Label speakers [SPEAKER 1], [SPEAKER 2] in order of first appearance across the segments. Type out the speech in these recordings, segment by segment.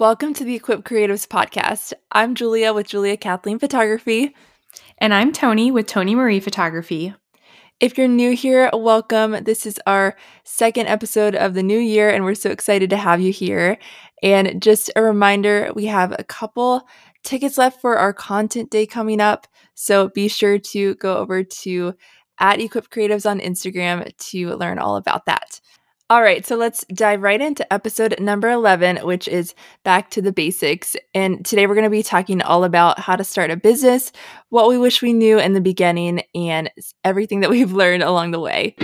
[SPEAKER 1] Welcome to the Equipped Creatives podcast. I'm Julia with Julia Kathleen Photography.
[SPEAKER 2] And I'm Tony with Tony Marie Photography.
[SPEAKER 1] If you're new here, welcome. This is our second episode of the new year, and we're so excited to have you here. And just a reminder we have a couple tickets left for our content day coming up. So be sure to go over to at Equipped Creatives on Instagram to learn all about that. All right, so let's dive right into episode number 11, which is Back to the Basics. And today we're going to be talking all about how to start a business, what we wish we knew in the beginning, and everything that we've learned along the way.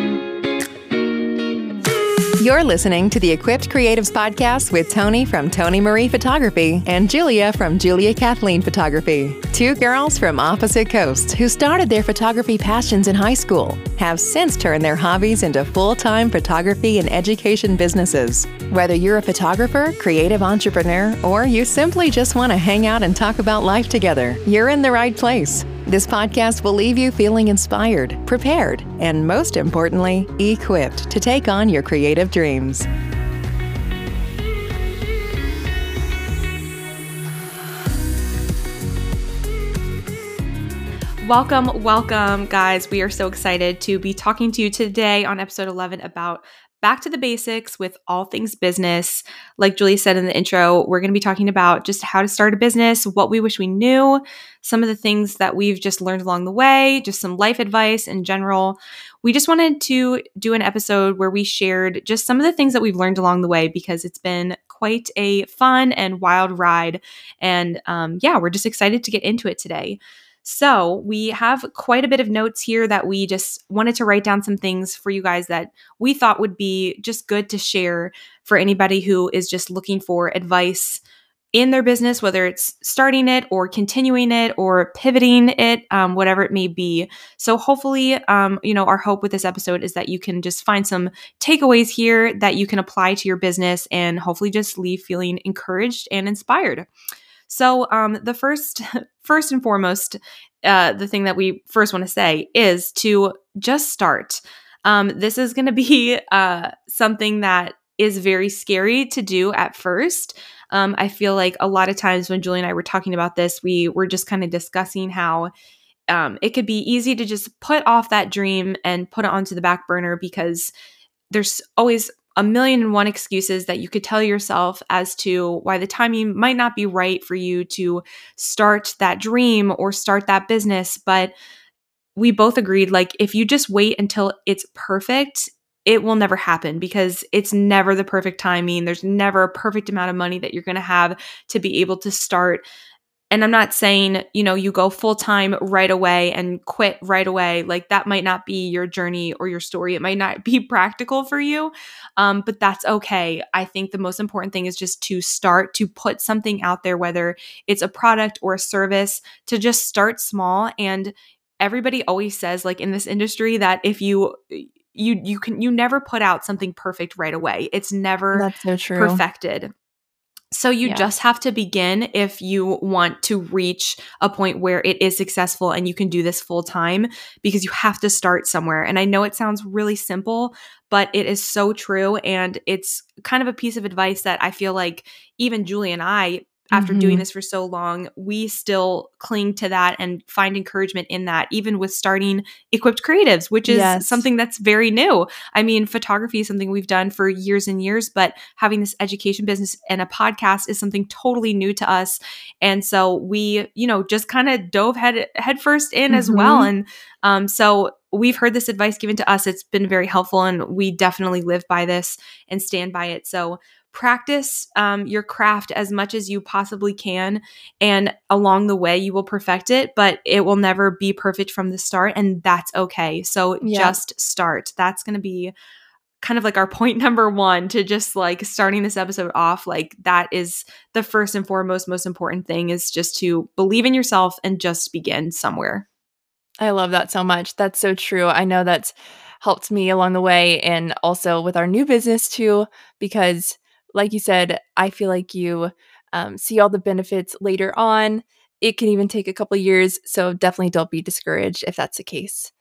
[SPEAKER 3] You're listening to the Equipped Creatives Podcast with Tony from Tony Marie Photography and Julia from Julia Kathleen Photography. Two girls from opposite coasts who started their photography passions in high school have since turned their hobbies into full time photography and education businesses. Whether you're a photographer, creative entrepreneur, or you simply just want to hang out and talk about life together, you're in the right place. This podcast will leave you feeling inspired, prepared, and most importantly, equipped to take on your creative dreams.
[SPEAKER 2] Welcome, welcome, guys. We are so excited to be talking to you today on episode 11 about back to the basics with all things business. Like Julie said in the intro, we're going to be talking about just how to start a business, what we wish we knew, some of the things that we've just learned along the way, just some life advice in general. We just wanted to do an episode where we shared just some of the things that we've learned along the way because it's been quite a fun and wild ride. And um, yeah, we're just excited to get into it today. So, we have quite a bit of notes here that we just wanted to write down some things for you guys that we thought would be just good to share for anybody who is just looking for advice in their business, whether it's starting it or continuing it or pivoting it, um, whatever it may be. So, hopefully, um, you know, our hope with this episode is that you can just find some takeaways here that you can apply to your business and hopefully just leave feeling encouraged and inspired. So, um, the first, first and foremost, uh, the thing that we first want to say is to just start. Um, this is going to be uh, something that is very scary to do at first. Um, I feel like a lot of times when Julie and I were talking about this, we were just kind of discussing how um, it could be easy to just put off that dream and put it onto the back burner because there's always a million and one excuses that you could tell yourself as to why the timing might not be right for you to start that dream or start that business. But we both agreed like, if you just wait until it's perfect, it will never happen because it's never the perfect timing. There's never a perfect amount of money that you're going to have to be able to start and I'm not saying, you know, you go full time right away and quit right away. Like that might not be your journey or your story. It might not be practical for you, um, but that's okay. I think the most important thing is just to start to put something out there, whether it's a product or a service, to just start small. And everybody always says, like in this industry, that if you you you can you never put out something perfect right away. It's never
[SPEAKER 1] That's so true.
[SPEAKER 2] perfected. So you
[SPEAKER 1] Yeah.
[SPEAKER 2] just have to begin if you want to reach a point where it is successful and you can do this full time because you have to start somewhere. And I know it sounds really simple, but it is so true and it's kind of a piece of advice that I feel like even Julie and I after doing
[SPEAKER 1] Mhm.
[SPEAKER 2] this for so long, we still cling to that and find encouragement in that, even with starting Equipped Creatives, which is
[SPEAKER 1] Yes.
[SPEAKER 2] something that's very new. I mean, photography is something we've done for years and years, but having this education business and a podcast is something totally new to us. And so we, you know, just kind of dove head headfirst in as well.
[SPEAKER 1] Mhm.
[SPEAKER 2] And um, so we've heard this advice given to us. It's been very helpful, and we definitely live by this and stand by it. So practice um, your craft as much as you possibly can and along the way you will perfect it but it will never be perfect from the start and that's okay so
[SPEAKER 1] Yeah.
[SPEAKER 2] just start that's going to be kind of like our point number one to just like starting this episode off like that is the first and foremost most important thing is just to believe in yourself and just begin somewhere
[SPEAKER 1] I love that so much. That's so true. I know that's helped me along the way and also with our new business too, because like you said, I feel like you um, see all the benefits later on. It can even take a couple years. So definitely don't be discouraged if that's the case.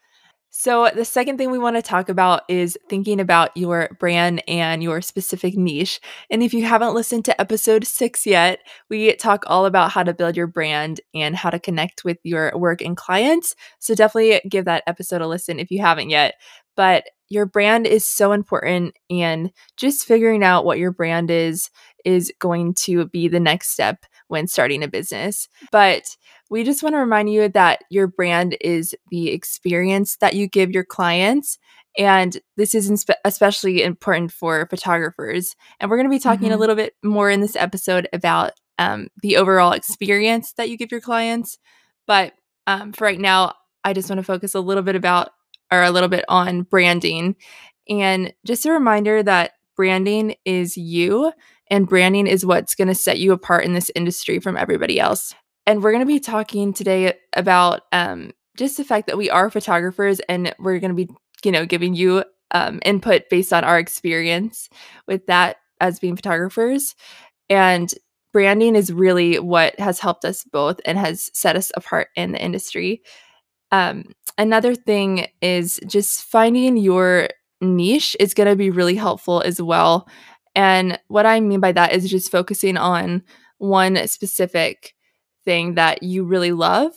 [SPEAKER 1] So, the second thing we want to talk about is thinking about your brand and your specific niche. And if you haven't listened to episode six yet, we talk all about how to build your brand and how to connect with your work and clients. So, definitely give that episode a listen if you haven't yet. But your brand is so important, and just figuring out what your brand is is going to be the next step when starting a business. But we just want to remind you that your brand is the experience that you give your clients. And this is especially important for photographers. And we're going to be talking mm-hmm. a little bit more in this episode about um, the overall experience that you give your clients. But um, for right now, I just want to focus a little bit about or a little bit on branding. And just a reminder that branding is you, and branding is what's going to set you apart in this industry from everybody else. And we're going to be talking today about um, just the fact that we are photographers and we're going to be, you know, giving you um, input based on our experience with that as being photographers. And branding is really what has helped us both and has set us apart in the industry. Um, another thing is just finding your niche is going to be really helpful as well. And what I mean by that is just focusing on one specific thing that you really love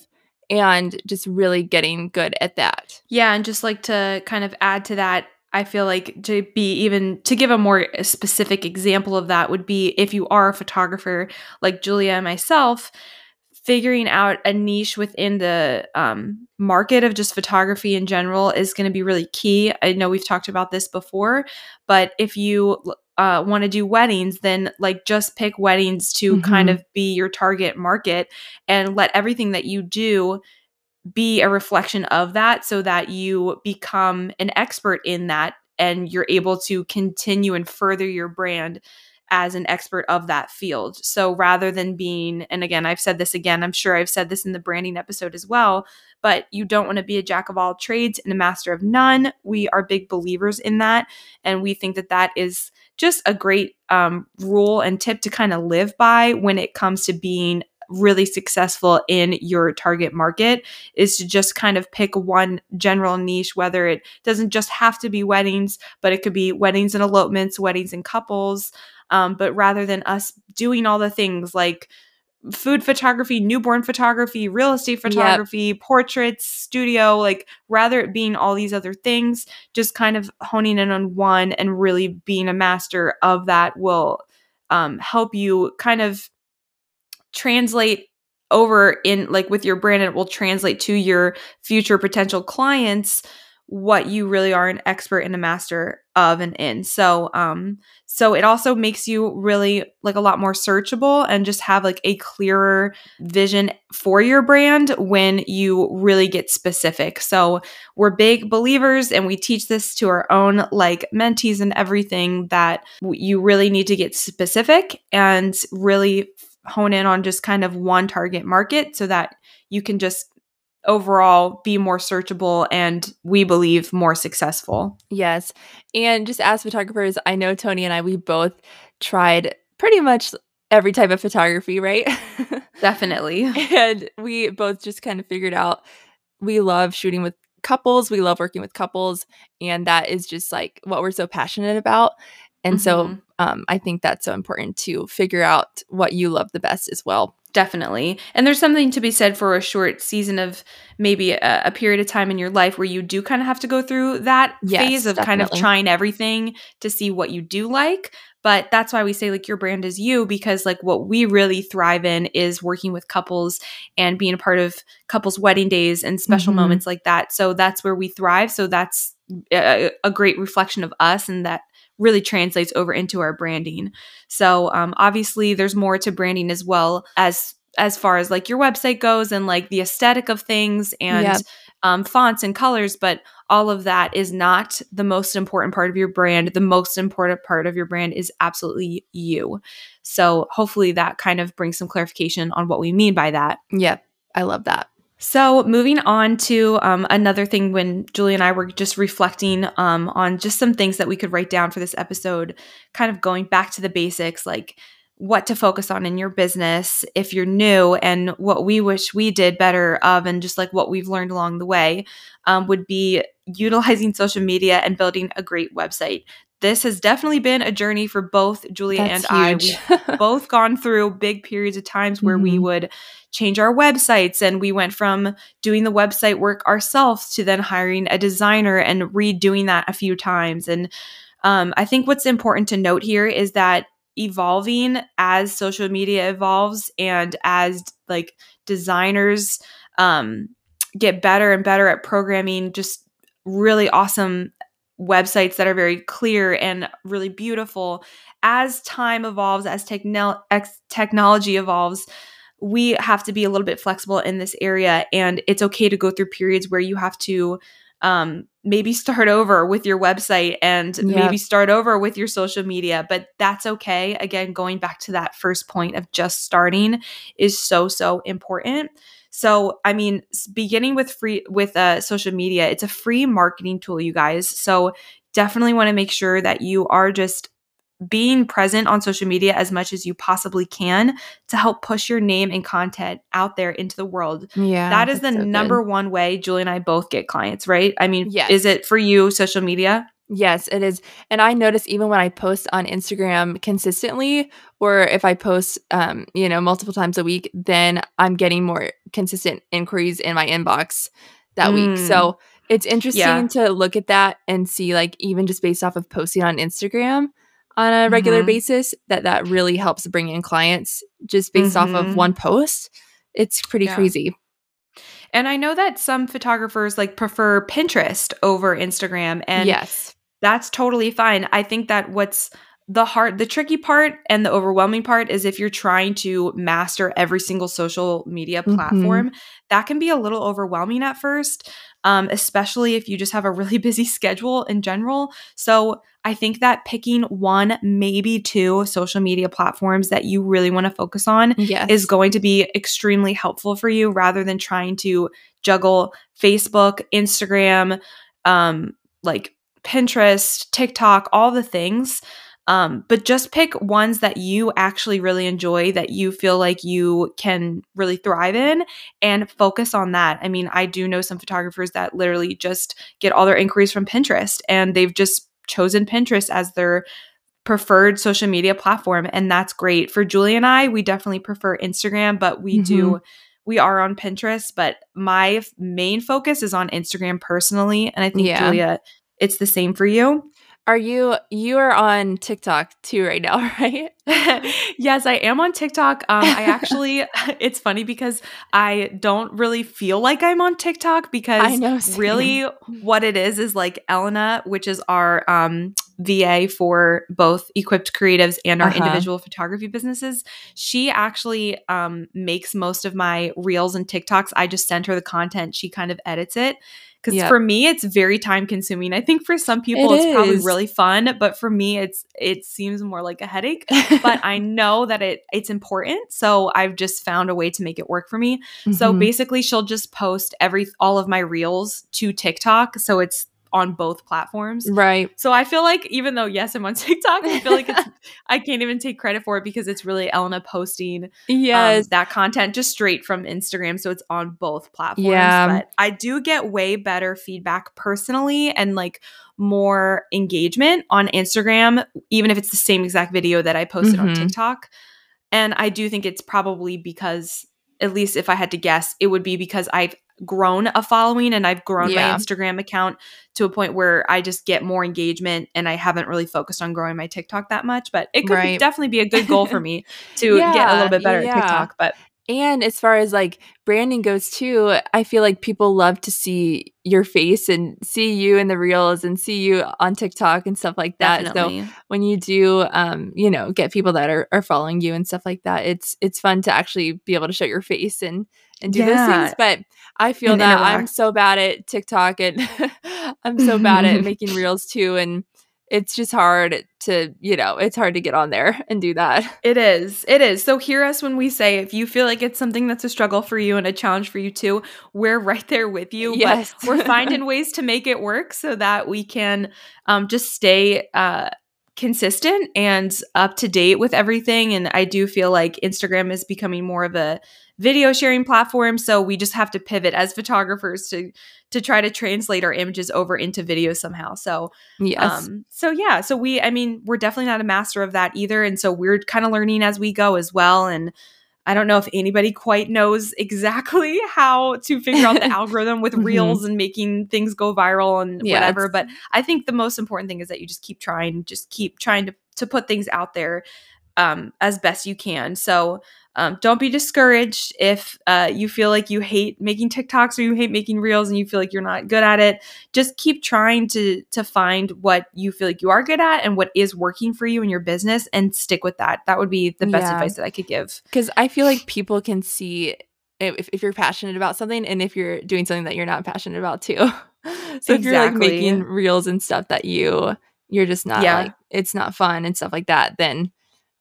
[SPEAKER 1] and just really getting good at that.
[SPEAKER 2] Yeah, and just like to kind of add to that, I feel like to be even to give a more specific example of that would be if you are a photographer like Julia and myself, figuring out a niche within the um, market of just photography in general is going to be really key. I know we've talked about this before, but if you uh, want to do weddings, then like just pick weddings to mm-hmm. kind of be your target market and let everything that you do be a reflection of that so that you become an expert in that and you're able to continue and further your brand as an expert of that field. So rather than being, and again, I've said this again, I'm sure I've said this in the branding episode as well, but you don't want to be a jack of all trades and a master of none. We are big believers in that. And we think that that is just a great um, rule and tip to kind of live by when it comes to being really successful in your target market is to just kind of pick one general niche, whether it doesn't just have to be weddings, but it could be weddings and elopements, weddings and couples. Um, but rather than us doing all the things like food photography, newborn photography, real estate photography, yep. portraits, studio, like rather it being all these other things, just kind of honing in on one and really being a master of that will um, help you kind of translate over in like with your brand and it will translate to your future potential clients what you really are an expert and a master of and in. So um so it also makes you really like a lot more searchable and just have like a clearer vision for your brand when you really get specific. So we're big believers and we teach this to our own like mentees and everything that you really need to get specific and really hone in on just kind of one target market so that you can just overall be more searchable and we believe more successful.
[SPEAKER 1] Yes. And just as photographers, I know Tony and I, we both tried pretty much every type of photography, right?
[SPEAKER 2] Definitely.
[SPEAKER 1] and we both just kind of figured out we love shooting with couples, we love working with couples, and that is just like what we're so passionate about. And mm-hmm. so um, I think that's so important to figure out what you love the best as well.
[SPEAKER 2] Definitely. And there's something to be said for a short season of maybe a, a period of time in your life where you do kind of have to go through that yes, phase of definitely. kind of trying everything to see what you do like. But that's why we say like your brand is you because like what we really thrive in is working with couples and being a part of couples' wedding days and special mm-hmm. moments like that. So that's where we thrive. So that's a, a great reflection of us and that really translates over into our branding. So um, obviously, there's more to branding as well as as far as like your website goes and like the aesthetic of things and yep. um, fonts and colors, but all of that is not the most important part of your brand. The most important part of your brand is absolutely you. So hopefully that kind of brings some clarification on what we mean by that.
[SPEAKER 1] Yep, I love that.
[SPEAKER 2] So, moving on to um, another thing, when Julie and I were just reflecting um, on just some things that we could write down for this episode, kind of going back to the basics, like what to focus on in your business if you're new and what we wish we did better of and just like what we've learned along the way um, would be utilizing social media and building a great website this has definitely been a journey for both Julia
[SPEAKER 1] That's
[SPEAKER 2] and
[SPEAKER 1] huge.
[SPEAKER 2] I. We've both gone through big periods of times where we
[SPEAKER 1] Mhm.
[SPEAKER 2] would change our websites and we went from doing the website work ourselves to then hiring a designer and redoing that a few times. And um, I think what's important to note here is that evolving as social media evolves and as like designers um, get better and better at programming just really awesome websites that are very clear and really beautiful. As time evolves as techno- ex- technology evolves we have to be a little bit flexible in this area and it's okay to go through periods where you have to um, maybe start over with your website and
[SPEAKER 1] Yep.
[SPEAKER 2] maybe start over with your social media but that's okay. Again going back to that first point of just starting is so so important so i mean beginning with free with uh, social media it's a free marketing tool you guys so definitely want to make sure that you are just being present on social media as much as you possibly can to help push your name and content out there into the world
[SPEAKER 1] Yeah.
[SPEAKER 2] that is the
[SPEAKER 1] so good.
[SPEAKER 2] number one way Julie and I both get clients, right? I mean,
[SPEAKER 1] Yes.
[SPEAKER 2] is it for you social media?
[SPEAKER 1] Yes, it is. And I notice even when I post on Instagram consistently, or if I post, um, you know, multiple times a week, then I'm getting more consistent inquiries in my inbox that week.
[SPEAKER 2] Mm.
[SPEAKER 1] So it's interesting
[SPEAKER 2] Yeah.
[SPEAKER 1] to look at that and see, like, even just based off of posting on Instagram on a regular
[SPEAKER 2] Mhm.
[SPEAKER 1] basis, that that really helps bring in clients just based off
[SPEAKER 2] Mhm.
[SPEAKER 1] of one post. It's pretty
[SPEAKER 2] Yeah.
[SPEAKER 1] crazy.
[SPEAKER 2] And I know that some photographers like prefer Pinterest over Instagram and
[SPEAKER 1] yes.
[SPEAKER 2] That's totally fine. I think that what's the hard the tricky part and the overwhelming part is if you're trying to master every single social media
[SPEAKER 1] Mhm.
[SPEAKER 2] platform, that can be a little overwhelming at first. Um, especially if you just have a really busy schedule in general. So, I think that picking one, maybe two social media platforms that you really want to focus on
[SPEAKER 1] Yes.
[SPEAKER 2] is going to be extremely helpful for you rather than trying to juggle Facebook, Instagram, um, like Pinterest, TikTok, all the things. Um, but just pick ones that you actually really enjoy, that you feel like you can really thrive in, and focus on that. I mean, I do know some photographers that literally just get all their inquiries from Pinterest and they've just chosen Pinterest as their preferred social media platform and that's great for julie and i we definitely prefer instagram but we do we are on pinterest but my f- main focus is on instagram personally and i think
[SPEAKER 1] Yeah.
[SPEAKER 2] julia it's the same for you
[SPEAKER 1] Are you you are on TikTok too right now, right?
[SPEAKER 2] yes, I am on TikTok. Um, I actually, it's funny because I don't really feel like I'm on TikTok because I
[SPEAKER 1] know. same.
[SPEAKER 2] really what it is is like Elena, which is our um, VA for both Equipped Creatives and our
[SPEAKER 1] Uh-huh.
[SPEAKER 2] individual photography businesses. She actually um, makes most of my reels and TikToks. I just send her the content. She kind of edits it. Because
[SPEAKER 1] Yep.
[SPEAKER 2] for me, it's very time consuming. I think for some people,
[SPEAKER 1] It
[SPEAKER 2] it's probably really fun, but for me, it's it seems more like a headache but I know that it it's important. So I've just found a way to make it work for me. So
[SPEAKER 1] Mhm.
[SPEAKER 2] basically she'll just post every all of my reels to TikTok. So it's on both platforms.
[SPEAKER 1] right.
[SPEAKER 2] So I feel like even though yes, I'm on TikTok, I feel like it's I can't even take credit for it because it's really Elena posting um,
[SPEAKER 1] Yes.
[SPEAKER 2] that content just straight from Instagram. So it's on both platforms.
[SPEAKER 1] Yeah.
[SPEAKER 2] But I do get way better feedback personally and like more engagement on Instagram, even if it's the same exact video that I posted on
[SPEAKER 1] Mhm.
[SPEAKER 2] TikTok. And I do think it's probably because, at least if I had to guess, it would be because I've grown a following and I've grown
[SPEAKER 1] Yeah.
[SPEAKER 2] my Instagram account to a point where I just get more engagement and I haven't really focused on growing my TikTok that much. But it could be- definitely be a good goal for me to get a little bit better
[SPEAKER 1] yeah.
[SPEAKER 2] at TikTok. But
[SPEAKER 1] And as far as like branding goes too, I feel like people love to see your face and see you in the reels and see you on TikTok and stuff like that. So when you do um, you know, get people that are, are following you and stuff like that, it's it's fun to actually be able to show your face and and do those things. But I feel
[SPEAKER 2] And
[SPEAKER 1] that I'm so bad at TikTok and I'm so bad at making reels too. And it's just hard to, you know, it's hard to get on there and do that.
[SPEAKER 2] It is. It is. So hear us when we say if you feel like it's something that's a struggle for you and a challenge for you too, we're right there with you.
[SPEAKER 1] Yes.
[SPEAKER 2] But we're finding ways to make it work so that we can um, just stay uh, consistent and up to date with everything. And I do feel like Instagram is becoming more of a video sharing platform. So we just have to pivot as photographers to to try to translate our images over into video somehow. So
[SPEAKER 1] yes.
[SPEAKER 2] um, so yeah, so we I mean, we're definitely not a master of that either. And so we're kind of learning as we go as well. And I don't know if anybody quite knows exactly how to figure out the algorithm with
[SPEAKER 1] Mhm.
[SPEAKER 2] reels and making things go viral and
[SPEAKER 1] Yeah,
[SPEAKER 2] whatever. But I think the most important thing is that you just keep trying, just keep trying to to put things out there um, as best you can. So um, don't be discouraged if uh, you feel like you hate making TikToks or you hate making reels and you feel like you're not good at it. Just keep trying to to find what you feel like you are good at and what is working for you in your business and stick with that. That would be the best
[SPEAKER 1] Yeah.
[SPEAKER 2] advice that I could give.
[SPEAKER 1] because I feel like people can see if, if you're passionate about something and if you're doing something that you're not passionate about too. so if you're like making reels and stuff that you you're just not
[SPEAKER 2] Yeah.
[SPEAKER 1] like it's not fun and stuff like that, then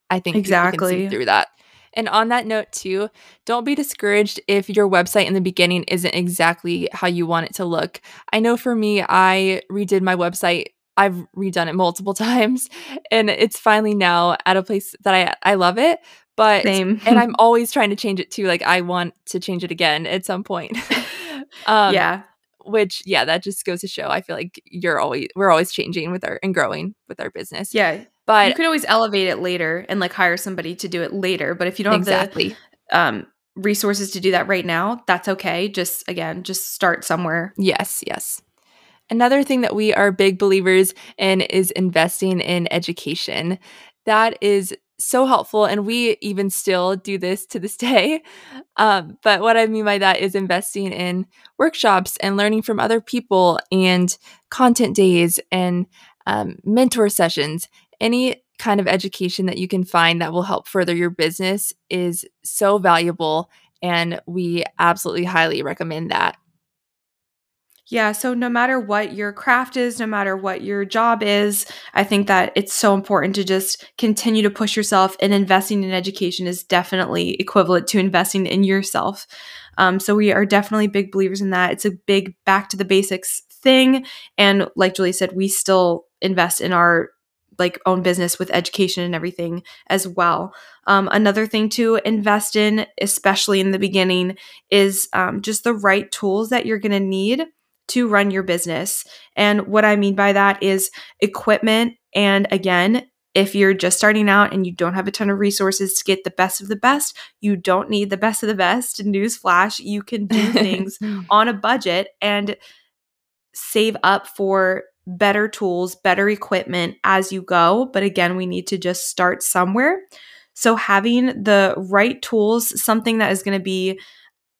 [SPEAKER 1] I think
[SPEAKER 2] Exactly.
[SPEAKER 1] can see through that. And on that note too, don't be discouraged if your website in the beginning isn't exactly how you want it to look. I know for me, I redid my website. I've redone it multiple times and it's finally now at a place that I I love it. But
[SPEAKER 2] Same.
[SPEAKER 1] and I'm always trying to change it too. Like I want to change it again at some point. um,
[SPEAKER 2] yeah.
[SPEAKER 1] Which yeah, that just goes to show. I feel like you're always we're always changing with our and growing with our business.
[SPEAKER 2] Yeah. You
[SPEAKER 1] but
[SPEAKER 2] could always elevate it later and like hire somebody to do it later. But if you don't
[SPEAKER 1] exactly.
[SPEAKER 2] have the um, resources to do that right now, that's okay. Just again, just start somewhere.
[SPEAKER 1] Yes, yes. Another thing that we are big believers in is investing in education. That is so helpful, and we even still do this to this day. Um, but what I mean by that is investing in workshops and learning from other people, and content days, and um, mentor sessions. Any kind of education that you can find that will help further your business is so valuable, and we absolutely highly recommend that.
[SPEAKER 2] Yeah. So, no matter what your craft is, no matter what your job is, I think that it's so important to just continue to push yourself. And investing in education is definitely equivalent to investing in yourself. Um, so, we are definitely big believers in that. It's a big back to the basics thing. And, like Julie said, we still invest in our like own business with education and everything as well. Um, another thing to invest in, especially in the beginning, is um, just the right tools that you're going to need to run your business. And what I mean by that is equipment. And again, if you're just starting out and you don't have a ton of resources to get the best of the best, you don't need the best of the best. Newsflash, you can do things on a budget and save up for better tools, better equipment as you go. But again, we need to just start somewhere. So, having the right tools, something that is going to be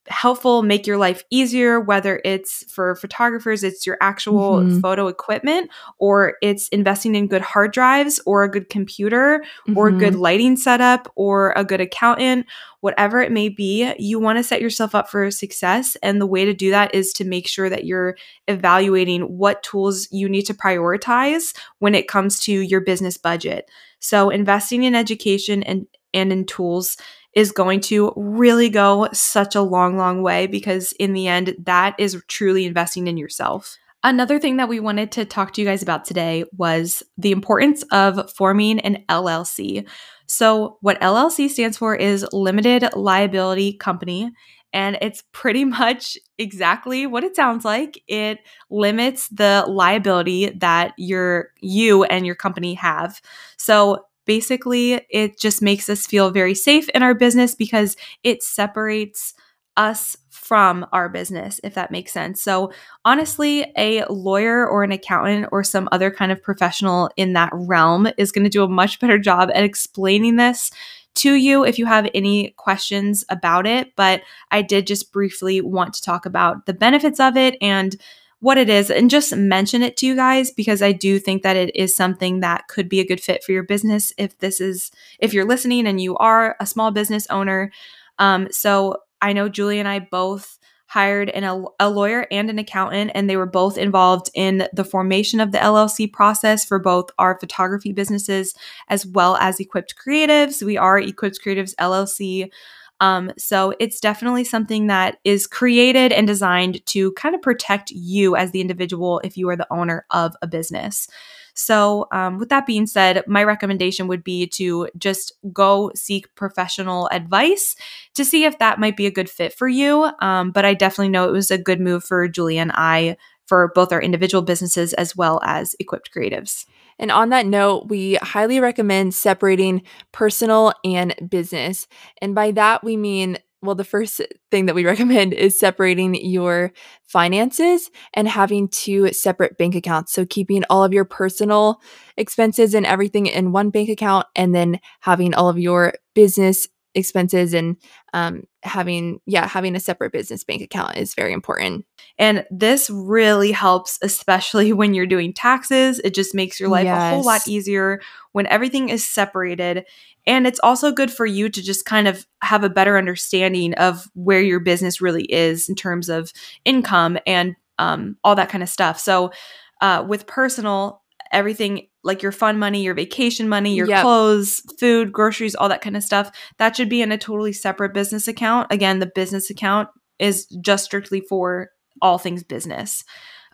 [SPEAKER 2] helpful, make your life easier, whether it's for photographers, it's your actual
[SPEAKER 1] Mhm.
[SPEAKER 2] photo equipment, or it's investing in good hard drives, or a good computer, or a good lighting setup, or a good accountant, whatever it may be, you want to set yourself up for success. And the way to do that is to make sure that you're evaluating what tools you need to prioritize when it comes to your business budget. So, investing in education and, and in tools is going to really go such a long, long way because in the end, that is truly investing in yourself. Another thing that we wanted to talk to you guys about today was the importance of forming an LLC. So, what LLC stands for is Limited Liability Company. And it's pretty much exactly what it sounds like. It limits the liability that your you and your company have. So basically, it just makes us feel very safe in our business because it separates us from our business, if that makes sense. So, honestly, a lawyer or an accountant or some other kind of professional in that realm is going to do a much better job at explaining this to you if you have any questions about it. But I did just briefly want to talk about the benefits of it and what it is and just mention it to you guys because I do think that it is something that could be a good fit for your business if this is if you're listening and you are a small business owner. Um, so I know Julie and I both hired an, a, a lawyer and an accountant, and they were both involved in the formation of the LLC process for both our photography businesses as well as Equipped Creatives. We are Equipped Creatives LLC. Um, so it's definitely something that is created and designed to kind of protect you as the individual if you are the owner of a business. So, um, with that being said, my recommendation would be to just go seek professional advice to see if that might be a good fit for you. Um, but I definitely know it was a good move for Julie and I for both our individual businesses as well as equipped creatives.
[SPEAKER 1] And on that note, we highly recommend separating personal and business. And by that, we mean well, the first thing that we recommend is separating your finances and having two separate bank accounts. So, keeping all of your personal expenses and everything in one bank account, and then having all of your business expenses and um, having yeah having a separate business bank account is very important.
[SPEAKER 2] And this really helps especially when you're doing taxes. It just makes your life yes. a whole lot easier when everything is separated. And it's also good for you to just kind of have a better understanding of where your business really is in terms of income and um, all that kind of stuff. So uh, with personal everything like your fun money, your vacation money, your yep. clothes, food, groceries, all that kind of stuff, that should be in a totally separate business account. Again, the business account is just strictly for all things business.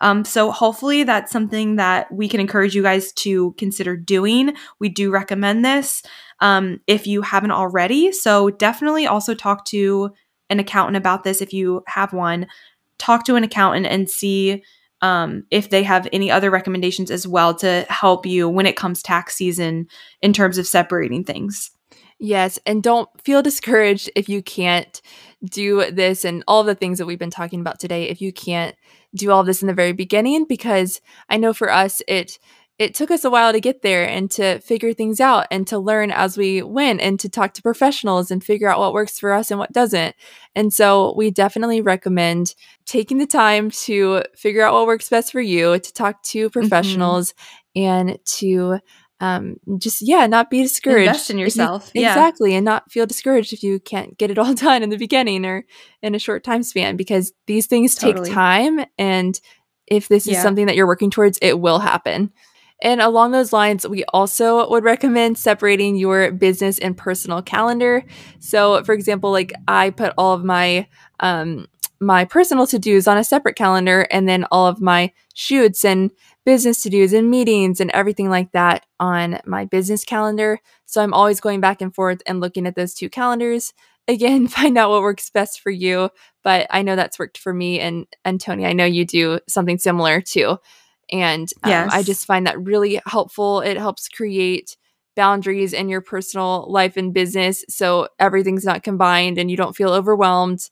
[SPEAKER 2] Um, so hopefully that's something that we can encourage you guys to consider doing. We do recommend this um, if you haven't already. So definitely also talk to an accountant about this if you have one. Talk to an accountant and see um, if they have any other recommendations as well to help you when it comes tax season in terms of separating things.
[SPEAKER 1] Yes, and don't feel discouraged if you can't do this and all the things that we've been talking about today. If you can't do all this in the very beginning, because I know for us, it it took us a while to get there and to figure things out and to learn as we went and to talk to professionals and figure out what works for us and what doesn't. And so we definitely recommend taking the time to figure out what works best for you, to talk to mm-hmm. professionals mm-hmm. and to um, just yeah, not be discouraged.
[SPEAKER 2] Invest in yourself,
[SPEAKER 1] you,
[SPEAKER 2] yeah.
[SPEAKER 1] exactly, and not feel discouraged if you can't get it all done in the beginning or in a short time span because these things totally. take time. And if this yeah. is something that you're working towards, it will happen. And along those lines, we also would recommend separating your business and personal calendar. So, for example, like I put all of my um, my personal to dos on a separate calendar, and then all of my shoots and business to dos and meetings and everything like that on my business calendar. So I'm always going back and forth and looking at those two calendars. Again, find out what works best for you. But I know that's worked for me and and Tony. I know you do something similar too. And um, yes. I just find that really helpful. It helps create boundaries in your personal life and business so everything's not combined and you don't feel overwhelmed.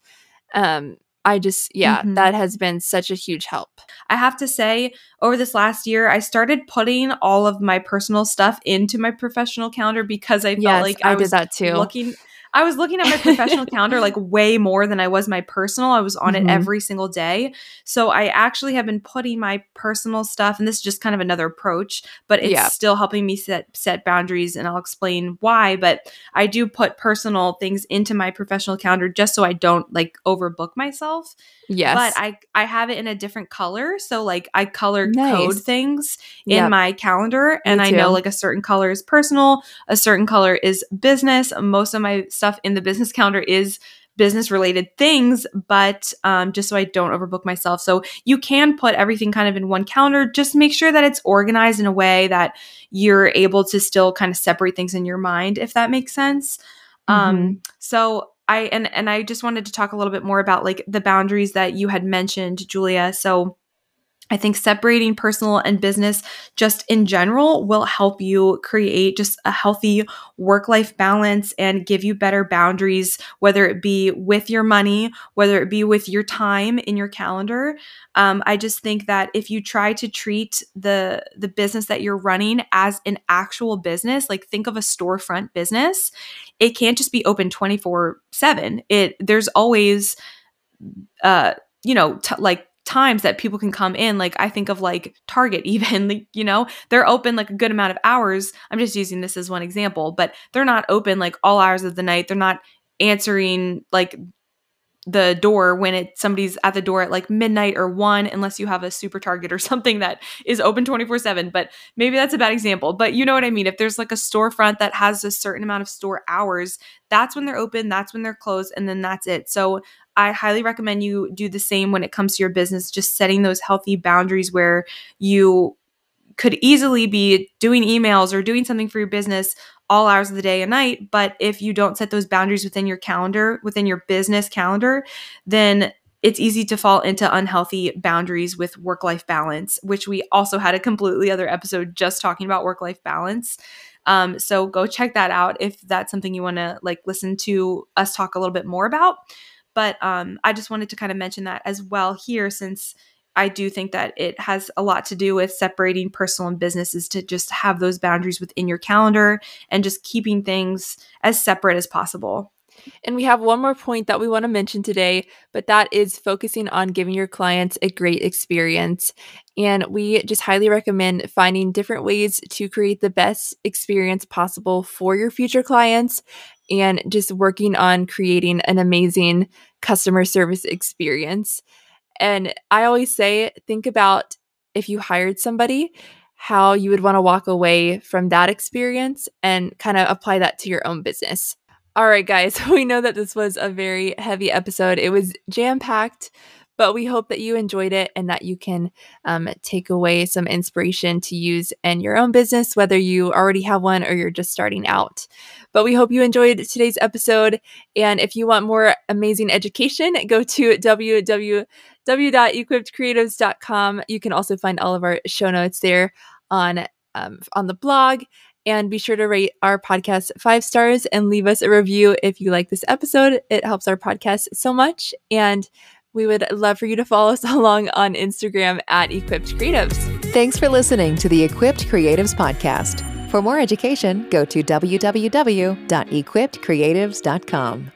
[SPEAKER 1] Um, I just, yeah, mm-hmm. that has been such a huge help.
[SPEAKER 2] I have to say, over this last year, I started putting all of my personal stuff into my professional calendar because I felt yes, like I, I did that too. Looking, I was looking at my professional calendar like way more than I was my personal. I was on mm-hmm. it every single day. So I actually have been putting my personal stuff, and this is just kind of another approach, but it's yeah. still helping me set set boundaries, and I'll explain why. But I do put personal things into my professional calendar just so I don't like overbook myself.
[SPEAKER 1] Yes.
[SPEAKER 2] But I I have it in a different color. So like I color nice. code things in yep. my calendar and I know like a certain color is personal, a certain color is business. Most of my stuff in the business calendar is business related things, but um, just so I don't overbook myself. So you can put everything kind of in one calendar. Just make sure that it's organized in a way that you're able to still kind of separate things in your mind, if that makes sense. Um, mm-hmm. Um, so I and and I just wanted to talk a little bit more about like the boundaries that you had mentioned, Julia. So I think separating personal and business just in general will help you create just a healthy work life balance and give you better boundaries, whether it be with your money, whether it be with your time in your calendar. Um, I just think that if you try to treat the the business that you're running as an actual business, like think of a storefront business, it can't just be open 24 7. It there's always uh you know, t- like times that people can come in like i think of like target even like, you know they're open like a good amount of hours. I'm just using this as one example but they're not open like all hours of the night. They're not answering like the door when it somebody's at the door at like midnight or 1 unless you have a super target or something that is open 24/7 but maybe that's a bad example. But you know what I mean? If there's like a storefront that has a certain amount of store hours that's when they're open that's when they're closed and then that's it. So I highly recommend you do the same when it comes to your business just setting those healthy boundaries where you could easily be doing emails or doing something for your business all hours of the day and night. But if you don't set those boundaries within your calendar, within your business calendar, then it's easy to fall into unhealthy boundaries with work life balance, which we also had a completely other episode just talking about work life balance. Um, so go check that out if that's something you want to like listen to us talk a little bit more about. But um, I just wanted to kind of mention that as well here, since I do think that it has a lot to do with separating personal and businesses to just have those boundaries within your calendar and just keeping things as separate as possible.
[SPEAKER 1] And we have one more point that we want to mention today, but that is focusing on giving your clients a great experience. And we just highly recommend finding different ways to create the best experience possible for your future clients and just working on creating an amazing customer service experience. And I always say, think about if you hired somebody, how you would want to walk away from that experience and kind of apply that to your own business. All right, guys, we know that this was a very heavy episode. It was jam packed, but we hope that you enjoyed it and that you can um, take away some inspiration to use in your own business, whether you already have one or you're just starting out. But we hope you enjoyed today's episode. And if you want more amazing education, go to www www.equippedcreatives.com. You can also find all of our show notes there on um, on the blog. And be sure to rate our podcast five stars and leave us a review if you like this episode. It helps our podcast so much. And we would love for you to follow us along on Instagram at Equipped Creatives.
[SPEAKER 3] Thanks for listening to the Equipped Creatives podcast. For more education, go to www.equippedcreatives.com.